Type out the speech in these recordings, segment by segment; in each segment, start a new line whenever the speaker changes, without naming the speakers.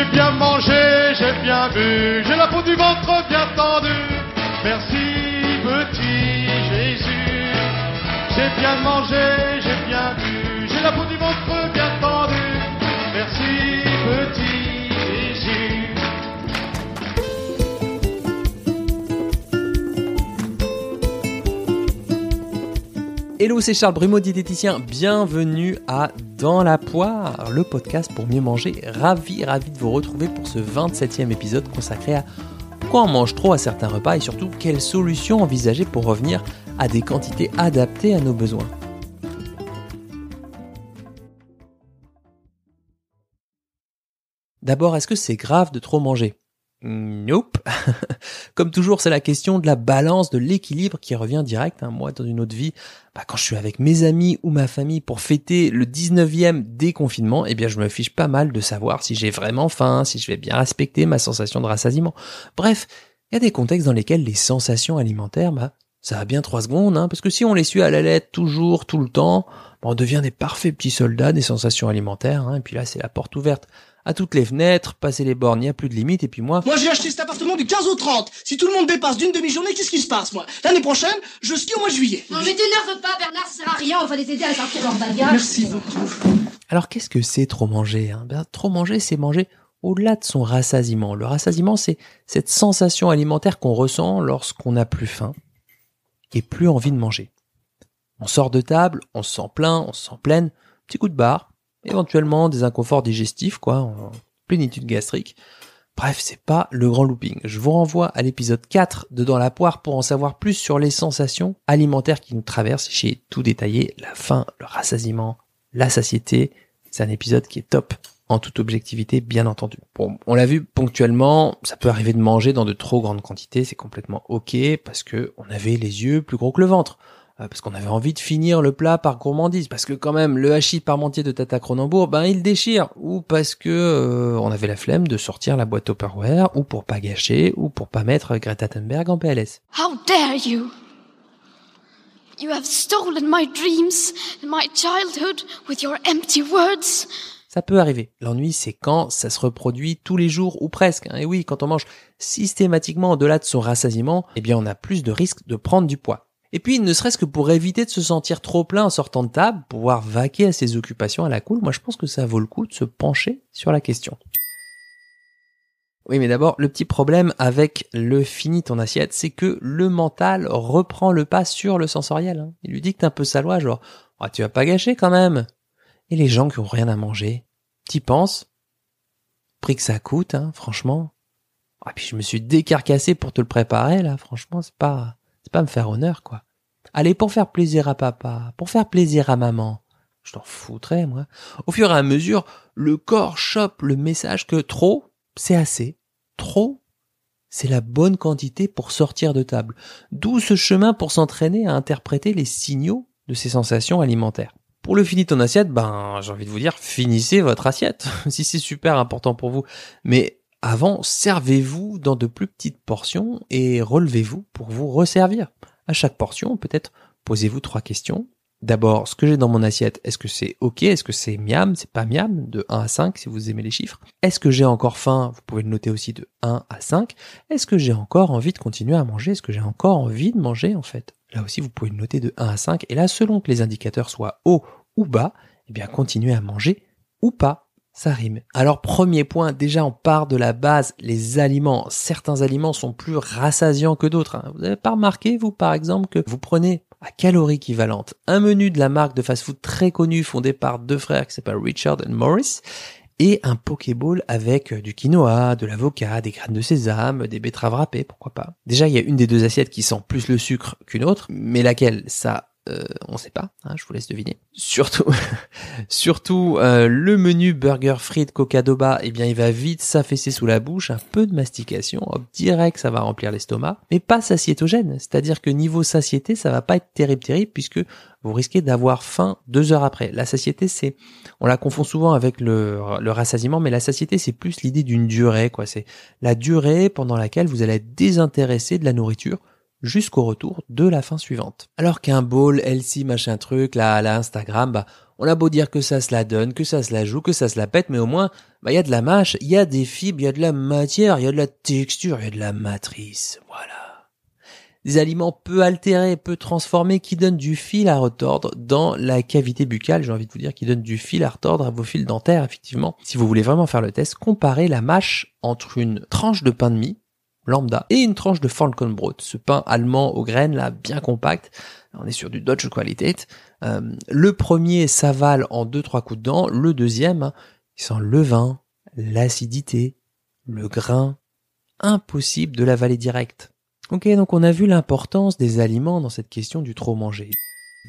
J'ai bien mangé, j'ai bien bu, j'ai la peau du ventre bien tendue. Merci, petit Jésus. J'ai bien mangé, j'ai bien bu, j'ai la peau du ventre bien tendue. Merci, petit Jésus.
Hello, c'est Charles Brumeau, diététicien. Bienvenue à Dans la poire, le podcast pour mieux manger. Ravi, ravi de vous retrouver pour ce 27e épisode consacré à pourquoi on mange trop à certains repas et surtout quelles solutions envisager pour revenir à des quantités adaptées à nos besoins. D'abord, est-ce que c'est grave de trop manger? Nope. Comme toujours, c'est la question de la balance, de l'équilibre qui revient direct. Hein. Moi, dans une autre vie, bah, quand je suis avec mes amis ou ma famille pour fêter le 19e déconfinement, eh bien, je me fiche pas mal de savoir si j'ai vraiment faim, si je vais bien respecter ma sensation de rassasiement. Bref, il y a des contextes dans lesquels les sensations alimentaires, bah, ça va bien trois secondes, hein, parce que si on les suit à la lettre toujours, tout le temps, bah, on devient des parfaits petits soldats des sensations alimentaires, hein, et puis là, c'est la porte ouverte à toutes les fenêtres, passer les bornes, il n'y a plus de limite, et puis moi...
Moi j'ai acheté cet appartement du 15 au 30. Si tout le monde dépasse d'une demi-journée, qu'est-ce qui se passe moi? L'année prochaine, je skie au mois de juillet.
Non mais t'énerve pas Bernard, ça sert à rien, on va les aider à sortir leur bagage.
Merci beaucoup.
Alors qu'est-ce que c'est trop manger hein? Ben, Trop manger, c'est manger au-delà de son rassasiement. Le rassasiement, c'est cette sensation alimentaire qu'on ressent lorsqu'on n'a plus faim et plus envie de manger. On sort de table, on se sent plein, on se sent pleine, petit coup de barre, éventuellement des inconforts digestifs, quoi, en plénitude gastrique. Bref, c'est pas le grand looping. Je vous renvoie à l'épisode 4 de Dans la poire pour en savoir plus sur les sensations alimentaires qui nous traversent. J'ai tout détaillé, la faim, le rassasiement, la satiété. C'est un épisode qui est top en toute objectivité, bien entendu. Bon, on l'a vu ponctuellement, ça peut arriver de manger dans de trop grandes quantités, c'est complètement ok parce que on avait les yeux plus gros que le ventre. Euh, parce qu'on avait envie de finir le plat par gourmandise, parce que quand même le hachis parmentier de Tata Cronenbourg, ben il déchire, ou parce que euh, on avait la flemme de sortir la boîte Tupperware, ou pour pas gâcher, ou pour pas mettre Greta Thunberg en PLS.
How dare you? You have stolen my dreams and my childhood with your empty words.
Ça peut arriver. L'ennui, c'est quand ça se reproduit tous les jours ou presque. hein. Et oui, quand on mange systématiquement au-delà de son rassasiement, eh bien, on a plus de risques de prendre du poids. Et puis, ne serait-ce que pour éviter de se sentir trop plein en sortant de table, pouvoir vaquer à ses occupations à la cool, moi je pense que ça vaut le coup de se pencher sur la question. Oui, mais d'abord, le petit problème avec le fini ton assiette, c'est que le mental reprend le pas sur le sensoriel. hein. Il lui dit que t'es un peu salois, genre, ah, tu vas pas gâcher quand même. Et les gens qui ont rien à manger, t'y penses Prix que ça coûte, hein, franchement. Ah, puis je me suis décarcassé pour te le préparer, là, franchement, c'est pas, pas me faire honneur, quoi. Allez, pour faire plaisir à papa, pour faire plaisir à maman, je t'en foutrais, moi. Au fur et à mesure, le corps chope le message que trop, c'est assez. Trop, c'est la bonne quantité pour sortir de table. D'où ce chemin pour s'entraîner à interpréter les signaux de ces sensations alimentaires. Pour le fini ton assiette, ben, j'ai envie de vous dire, finissez votre assiette, si c'est super important pour vous. Mais avant, servez-vous dans de plus petites portions et relevez-vous pour vous resservir. À chaque portion, peut-être, posez-vous trois questions. D'abord, ce que j'ai dans mon assiette, est-ce que c'est ok? Est-ce que c'est miam? C'est pas miam? De 1 à 5 si vous aimez les chiffres. Est-ce que j'ai encore faim? Vous pouvez le noter aussi de 1 à 5. Est-ce que j'ai encore envie de continuer à manger? Est-ce que j'ai encore envie de manger en fait? Là aussi, vous pouvez le noter de 1 à 5. Et là, selon que les indicateurs soient hauts ou bas, eh bien, continuez à manger ou pas. Ça rime. Alors premier point, déjà on part de la base, les aliments. Certains aliments sont plus rassasiants que d'autres. hein. Vous n'avez pas remarqué, vous par exemple, que vous prenez à calories équivalentes un menu de la marque de fast-food très connue fondée par deux frères qui s'appellent Richard and Morris et un Pokéball avec euh, du quinoa, de l'avocat, des graines de sésame, des betteraves râpées, pourquoi pas. Déjà, il y a une des deux assiettes qui sent plus le sucre qu'une autre, mais laquelle, ça, euh, on sait pas, hein, je vous laisse deviner. Surtout, surtout euh, le menu burger frites coca doba, eh bien il va vite s'affaisser sous la bouche, un peu de mastication, hop, direct ça va remplir l'estomac, mais pas satiétogène, c'est-à-dire que niveau satiété ça va pas être terrible terrible puisque vous risquez d'avoir faim deux heures après. La satiété c'est, on la confond souvent avec le, le rassasiement, mais la satiété c'est plus l'idée d'une durée quoi, c'est la durée pendant laquelle vous allez être désintéressé de la nourriture jusqu'au retour de la fin suivante. Alors qu'un bowl, LC, machin truc, là, à la Instagram, bah, on a beau dire que ça se la donne, que ça se la joue, que ça se la pète, mais au moins, bah, il y a de la mâche, il y a des fibres, il y a de la matière, il y a de la texture, il y a de la matrice. Voilà. Des aliments peu altérés, peu transformés, qui donnent du fil à retordre dans la cavité buccale, j'ai envie de vous dire, qui donnent du fil à retordre à vos fils dentaires, effectivement. Si vous voulez vraiment faire le test, comparez la mâche entre une tranche de pain de mie, lambda et une tranche de Vollkornbrot, ce pain allemand aux graines là bien compact. On est sur du Dutch Qualität. Euh, le premier s'avale en deux trois coups de dents, le deuxième hein, il sent le vin, l'acidité, le grain, impossible de l'avaler direct. Ok, donc on a vu l'importance des aliments dans cette question du trop manger.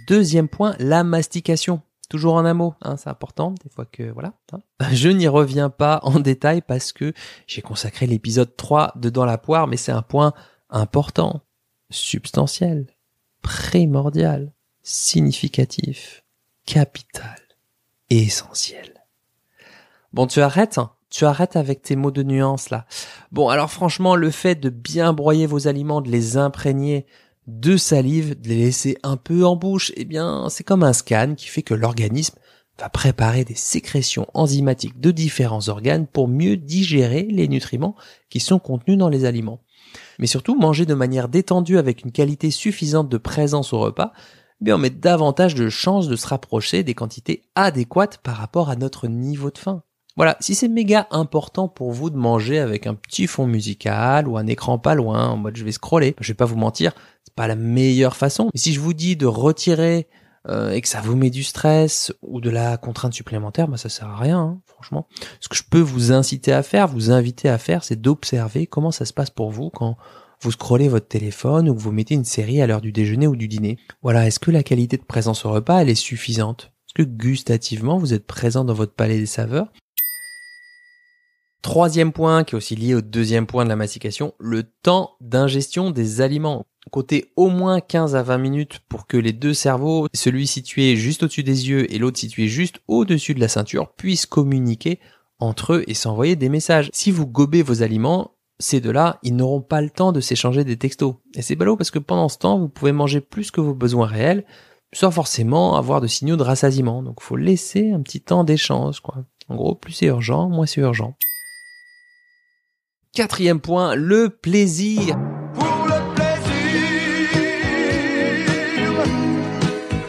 Deuxième point, la mastication. Toujours en un mot, hein, c'est important, des fois que voilà. Hein. Je n'y reviens pas en détail parce que j'ai consacré l'épisode 3 de Dans la poire, mais c'est un point important, substantiel, primordial, significatif, capital, essentiel. Bon, tu arrêtes hein tu arrêtes avec tes mots de nuance là. Bon, alors franchement, le fait de bien broyer vos aliments, de les imprégner de salive, de les laisser un peu en bouche, eh bien, c'est comme un scan qui fait que l'organisme va préparer des sécrétions enzymatiques de différents organes pour mieux digérer les nutriments qui sont contenus dans les aliments. Mais surtout, manger de manière détendue avec une qualité suffisante de présence au repas, eh bien, on met davantage de chances de se rapprocher des quantités adéquates par rapport à notre niveau de faim. Voilà, si c'est méga important pour vous de manger avec un petit fond musical ou un écran pas loin, en mode je vais scroller, je vais pas vous mentir, c'est pas la meilleure façon. Mais si je vous dis de retirer euh, et que ça vous met du stress ou de la contrainte supplémentaire, bah ça sert à rien, hein, franchement. Ce que je peux vous inciter à faire, vous inviter à faire, c'est d'observer comment ça se passe pour vous quand vous scrollez votre téléphone ou que vous mettez une série à l'heure du déjeuner ou du dîner. Voilà, est-ce que la qualité de présence au repas, elle est suffisante? Est-ce que gustativement, vous êtes présent dans votre palais des saveurs? Troisième point, qui est aussi lié au deuxième point de la mastication, le temps d'ingestion des aliments. Côté au moins 15 à 20 minutes pour que les deux cerveaux, celui situé juste au-dessus des yeux et l'autre situé juste au-dessus de la ceinture, puissent communiquer entre eux et s'envoyer des messages. Si vous gobez vos aliments, ces deux-là, ils n'auront pas le temps de s'échanger des textos. Et c'est ballot parce que pendant ce temps, vous pouvez manger plus que vos besoins réels, sans forcément avoir de signaux de rassasiement. Donc faut laisser un petit temps d'échange, quoi. En gros, plus c'est urgent, moins c'est urgent. Quatrième point, le plaisir.
Pour le plaisir,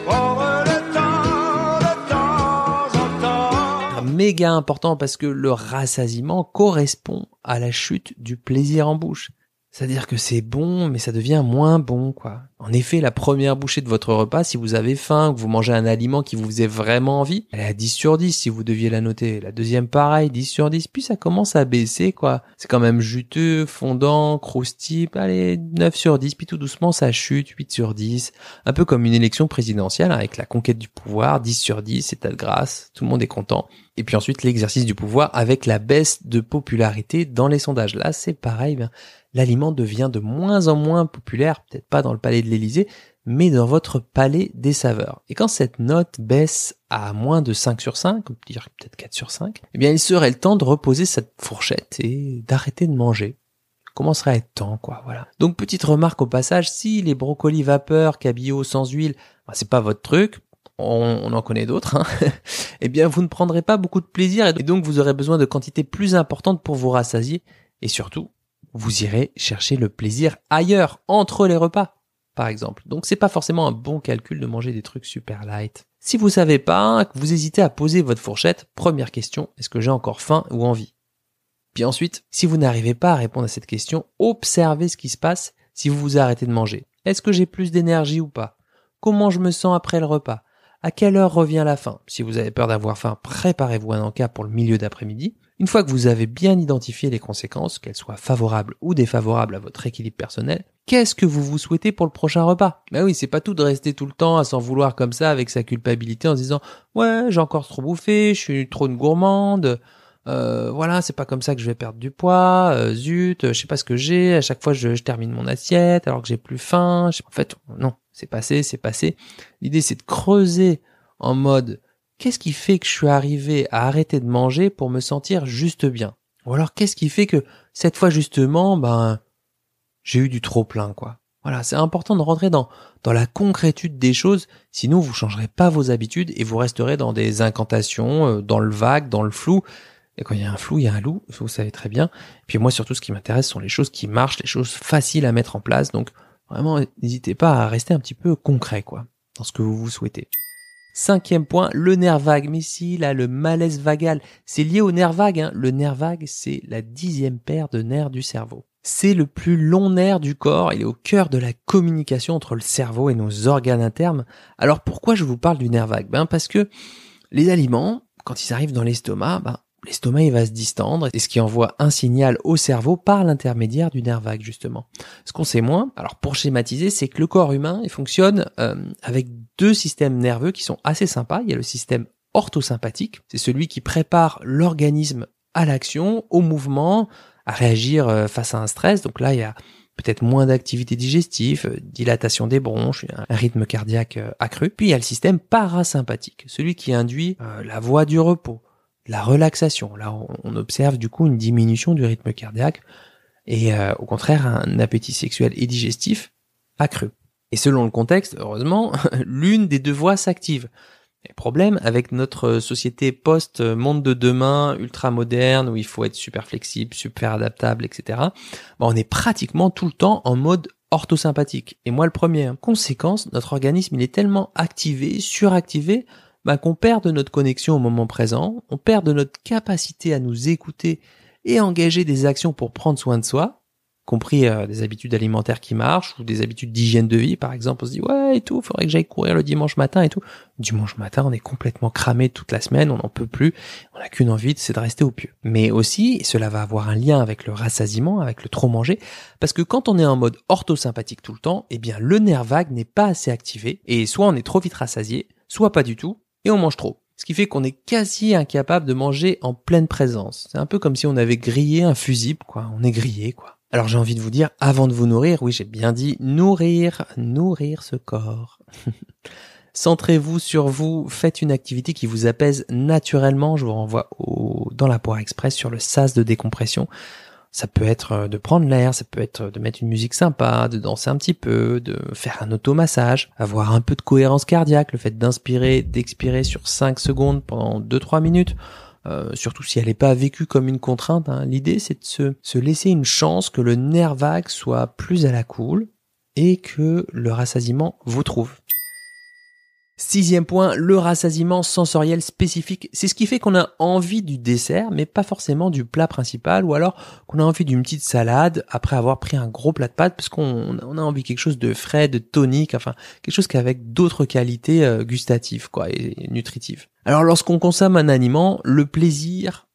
prendre le temps de temps en temps.
Méga important parce que le rassasiement correspond à la chute du plaisir en bouche. C'est-à-dire que c'est bon, mais ça devient moins bon, quoi. En effet, la première bouchée de votre repas, si vous avez faim, que vous mangez un aliment qui vous faisait vraiment envie, elle est à 10 sur 10 si vous deviez la noter. La deuxième, pareil, 10 sur 10. Puis ça commence à baisser, quoi. C'est quand même juteux, fondant, croustillant. Allez, 9 sur 10. Puis tout doucement, ça chute, 8 sur 10. Un peu comme une élection présidentielle, hein, avec la conquête du pouvoir, 10 sur 10, état de grâce. Tout le monde est content. Et puis ensuite, l'exercice du pouvoir avec la baisse de popularité dans les sondages. Là, c'est pareil, bien l'aliment devient de moins en moins populaire, peut-être pas dans le palais de l'Élysée, mais dans votre palais des saveurs. Et quand cette note baisse à moins de 5 sur 5, on peut dire peut-être 4 sur 5, eh bien il serait le temps de reposer cette fourchette et d'arrêter de manger. Commencerait à être temps, quoi, voilà. Donc petite remarque au passage, si les brocolis vapeur, cabillaud sans huile, bah, c'est pas votre truc, on, en connaît d'autres, hein, eh bien vous ne prendrez pas beaucoup de plaisir et donc vous aurez besoin de quantités plus importantes pour vous rassasier et surtout vous irez chercher le plaisir ailleurs, entre les repas, par exemple. Donc c'est pas forcément un bon calcul de manger des trucs super light. Si vous savez pas, que vous hésitez à poser votre fourchette, première question, est-ce que j'ai encore faim ou envie? Puis ensuite, si vous n'arrivez pas à répondre à cette question, observez ce qui se passe si vous vous arrêtez de manger. Est-ce que j'ai plus d'énergie ou pas? Comment je me sens après le repas? À quelle heure revient la faim? Si vous avez peur d'avoir faim, préparez-vous un encas pour le milieu d'après-midi. Une fois que vous avez bien identifié les conséquences, qu'elles soient favorables ou défavorables à votre équilibre personnel, qu'est-ce que vous vous souhaitez pour le prochain repas? Ben oui, c'est pas tout de rester tout le temps à s'en vouloir comme ça avec sa culpabilité en se disant ouais j'ai encore trop bouffé, je suis trop une gourmande, euh, voilà c'est pas comme ça que je vais perdre du poids, euh, zut, je sais pas ce que j'ai, à chaque fois je, je termine mon assiette alors que j'ai plus faim, en fait non, c'est passé, c'est passé. L'idée c'est de creuser en mode qu'est-ce qui fait que je suis arrivé à arrêter de manger pour me sentir juste bien? Ou alors qu'est-ce qui fait que cette fois justement, ben, j'ai eu du trop plein, quoi? Voilà, c'est important de rentrer dans, dans la concrétude des choses, sinon vous changerez pas vos habitudes et vous resterez dans des incantations, euh, dans le vague, dans le flou. Et quand il y a un flou, il y a un loup, vous savez très bien. Puis moi, surtout, ce qui m'intéresse sont les choses qui marchent, les choses faciles à mettre en place. Donc, vraiment, n'hésitez pas à rester un petit peu concret, quoi, dans ce que vous vous souhaitez. Cinquième point, le nerf vague. Mais si, là, le malaise vagal, c'est lié au nerf vague. Hein. Le nerf vague, c'est la dixième paire de nerfs du cerveau. C'est le plus long nerf du corps, il est au cœur de la communication entre le cerveau et nos organes internes. Alors pourquoi je vous parle du nerf vague? Ben parce que les aliments, quand ils arrivent dans l'estomac, ben, l'estomac il va se distendre, et ce qui envoie un signal au cerveau par l'intermédiaire du nerf vague justement. Ce qu'on sait moins, alors pour schématiser, c'est que le corps humain il fonctionne euh, avec deux systèmes nerveux qui sont assez sympas. Il y a le système orthosympathique, c'est celui qui prépare l'organisme à l'action, au mouvement, à réagir euh, face à un stress. Donc là, il y a peut-être moins d'activité digestive, euh, dilatation des bronches, un rythme cardiaque accru. Puis il y a le système parasympathique, celui qui induit la voie du repos, la relaxation. Là, on observe du coup une diminution du rythme cardiaque et euh, au contraire un appétit sexuel et digestif accru. Et selon le contexte, heureusement, l'une des deux voies s'active. Le problème avec notre société post-monde de demain, ultra moderne, où il faut être super flexible, super adaptable, etc., bah, on est pratiquement tout le temps en mode orthosympathique. Et moi le premier. Hein. Conséquence, notre organisme il est tellement activé, suractivé, bah, qu'on perd notre connexion au moment présent, on perd notre capacité à nous écouter et engager des actions pour prendre soin de soi, compris euh, des habitudes alimentaires qui marchent ou des habitudes d'hygiène de vie par exemple. On se dit ouais et tout faudrait que j'aille courir le dimanche matin et tout. Dimanche matin on est complètement cramé toute la semaine on n'en peut plus on n'a qu'une envie c'est de rester au pieu. Mais aussi cela va avoir un lien avec le rassasiement avec le trop manger parce que quand on est en mode orthosympathique tout le temps eh bien le nerf vague n'est pas assez activé et soit on est trop vite rassasié soit pas du tout et on mange trop. Ce qui fait qu'on est quasi incapable de manger en pleine présence. C'est un peu comme si on avait grillé un fusible, quoi. On est grillé, quoi. Alors j'ai envie de vous dire, avant de vous nourrir, oui j'ai bien dit nourrir, nourrir ce corps. Centrez-vous sur vous, faites une activité qui vous apaise naturellement. Je vous renvoie au, dans la poire express sur le sas de décompression. Ça peut être euh, de prendre l'air, ça peut être de mettre une musique sympa, de danser un petit peu, de faire un automassage, avoir un peu de cohérence cardiaque, le fait d'inspirer, d'expirer sur 5 secondes pendant 2-3 minutes. Euh, surtout si elle n'est pas vécue comme une contrainte. Hein. L'idée, c'est de se, se laisser une chance que le nerf vague soit plus à la cool et que le rassasiement vous trouve. Sixième point, le rassasiement sensoriel spécifique. C'est ce qui fait qu'on a envie du dessert, mais pas forcément du plat principal, ou alors qu'on a envie d'une petite salade après avoir pris un gros plat de pâtes, parce qu'on a envie quelque chose de frais, de tonique, enfin quelque chose qui avec d'autres qualités euh, gustatives, quoi, et nutritives. Alors lorsqu'on consomme un aliment, le plaisir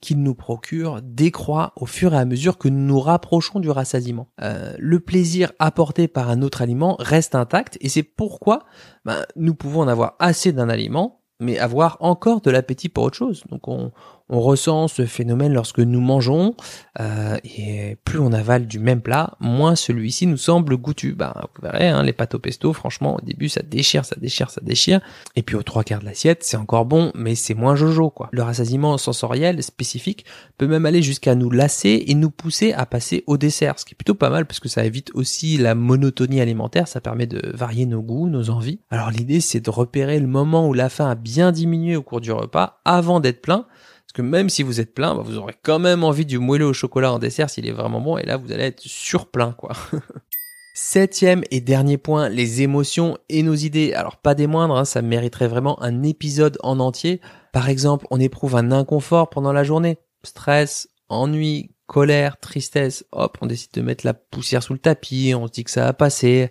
qu'il nous procure décroît au fur et à mesure que nous nous rapprochons du rassasiement. Euh, le plaisir apporté par un autre aliment reste intact et c'est pourquoi ben, nous pouvons en avoir assez d'un aliment mais avoir encore de l'appétit pour autre chose. Donc on, on ressent ce phénomène lorsque nous mangeons, euh, et plus on avale du même plat, moins celui-ci nous semble goûtu. Ben, vous verrez, hein, les pâtes au pesto, franchement, au début, ça déchire, ça déchire, ça déchire, et puis aux trois quarts de l'assiette, c'est encore bon, mais c'est moins jojo, quoi. Le rassasiement sensoriel spécifique peut même aller jusqu'à nous lasser et nous pousser à passer au dessert, ce qui est plutôt pas mal parce que ça évite aussi la monotonie alimentaire, ça permet de varier nos goûts, nos envies. Alors l'idée, c'est de repérer le moment où la faim a bien diminué au cours du repas, avant d'être plein, parce que même si vous êtes plein, bah, vous aurez quand même envie du moelleux au chocolat en dessert s'il est vraiment bon. Et là, vous allez être surplein, quoi. Septième et dernier point, les émotions et nos idées. Alors pas des moindres, hein, ça mériterait vraiment un épisode en entier. Par exemple, on éprouve un inconfort pendant la journée. Stress, ennui, colère, tristesse. Hop, on décide de mettre la poussière sous le tapis, on se dit que ça va passer.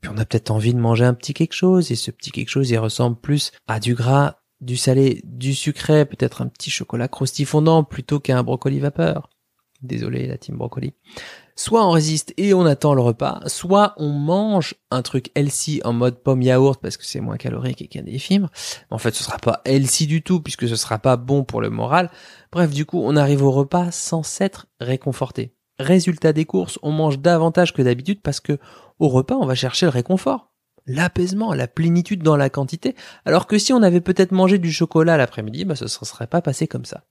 Puis on a peut-être envie de manger un petit quelque chose, et ce petit quelque chose, il ressemble plus à du gras du salé, du sucré, peut-être un petit chocolat croustillant fondant plutôt qu'un brocoli vapeur. Désolé la team brocoli. Soit on résiste et on attend le repas, soit on mange un truc healthy en mode pomme yaourt parce que c'est moins calorique et qu'il y a des fibres. En fait, ce sera pas healthy du tout puisque ce sera pas bon pour le moral. Bref, du coup, on arrive au repas sans s'être réconforté. Résultat des courses, on mange davantage que d'habitude parce que au repas, on va chercher le réconfort l'apaisement, la plénitude dans la quantité, alors que si on avait peut-être mangé du chocolat l'après-midi, bah, ce ne serait pas passé comme ça.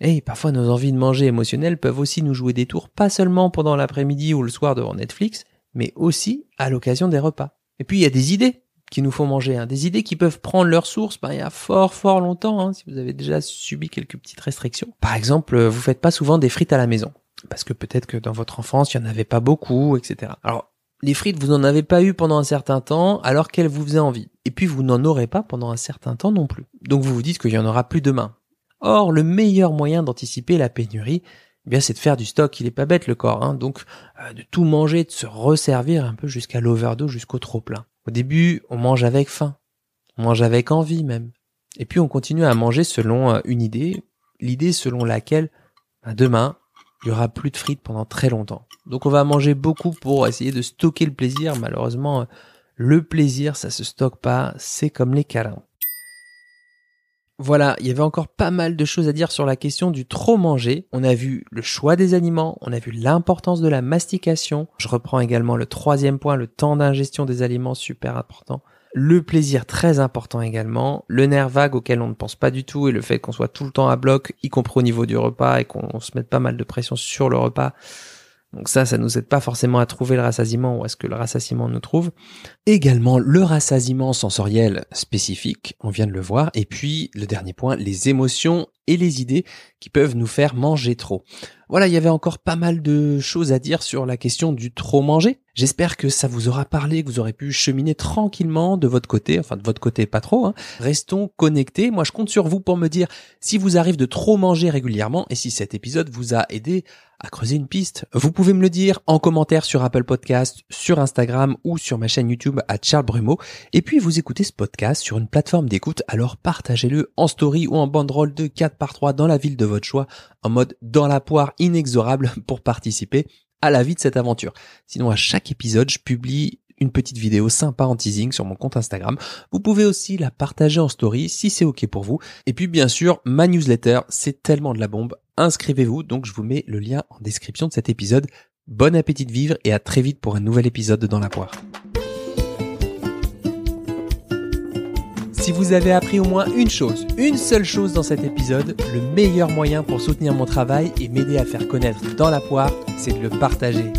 Et parfois nos envies de manger émotionnelles peuvent aussi nous jouer des tours, pas seulement pendant l'après-midi ou le soir devant Netflix, mais aussi à l'occasion des repas. Et puis il y a des idées qui nous font manger, hein. des idées qui peuvent prendre leur source ben, il y a fort fort longtemps, hein, si vous avez déjà subi quelques petites restrictions. Par exemple, vous faites pas souvent des frites à la maison, parce que peut-être que dans votre enfance il y en avait pas beaucoup, etc. Alors les frites, vous n'en avez pas eu pendant un certain temps, alors qu'elles vous faisaient envie. Et puis vous n'en aurez pas pendant un certain temps non plus. Donc vous vous dites qu'il y en aura plus demain. Or, le meilleur moyen d'anticiper la pénurie, eh bien, c'est de faire du stock. Il est pas bête le corps, hein. donc euh, de tout manger, de se resservir un peu jusqu'à l'overdose, jusqu'au trop plein. Au début, on mange avec faim, on mange avec envie même, et puis on continue à manger selon euh, une idée, l'idée selon laquelle ben, demain il y aura plus de frites pendant très longtemps. Donc on va manger beaucoup pour essayer de stocker le plaisir. Malheureusement, euh, le plaisir, ça se stocke pas. C'est comme les câlins. Voilà, il y avait encore pas mal de choses à dire sur la question du trop manger. On a vu le choix des aliments, on a vu l'importance de la mastication. Je reprends également le troisième point, le temps d'ingestion des aliments, super important. Le plaisir très important également, le nerf vague auquel on ne pense pas du tout et le fait qu'on soit tout le temps à bloc, y compris au niveau du repas et qu'on se mette pas mal de pression sur le repas, donc ça, ça nous aide pas forcément à trouver le rassasiement ou à ce que le rassasiement nous trouve. Également le rassasiement sensoriel spécifique, on vient de le voir. Et puis le dernier point, les émotions et les idées qui peuvent nous faire manger trop. Voilà, il y avait encore pas mal de choses à dire sur la question du trop manger. J'espère que ça vous aura parlé, que vous aurez pu cheminer tranquillement de votre côté, enfin de votre côté pas trop. Hein. Restons connectés. Moi, je compte sur vous pour me dire si vous arrive de trop manger régulièrement et si cet épisode vous a aidé à creuser une piste. Vous pouvez me le dire en commentaire sur Apple Podcast, sur Instagram ou sur ma chaîne YouTube à Charles Brumeau. Et puis vous écoutez ce podcast sur une plateforme d'écoute, alors partagez-le en story ou en banderole de 4 par 3 dans la ville de votre choix, en mode dans la poire inexorable pour participer à la vie de cette aventure. Sinon à chaque épisode, je publie une petite vidéo sympa en teasing sur mon compte Instagram. Vous pouvez aussi la partager en story si c'est ok pour vous. Et puis bien sûr, ma newsletter, c'est tellement de la bombe. Inscrivez-vous, donc je vous mets le lien en description de cet épisode. Bon appétit de vivre et à très vite pour un nouvel épisode de Dans la poire. Si vous avez appris au moins une chose, une seule chose dans cet épisode, le meilleur moyen pour soutenir mon travail et m'aider à faire connaître dans la poire, c'est de le partager.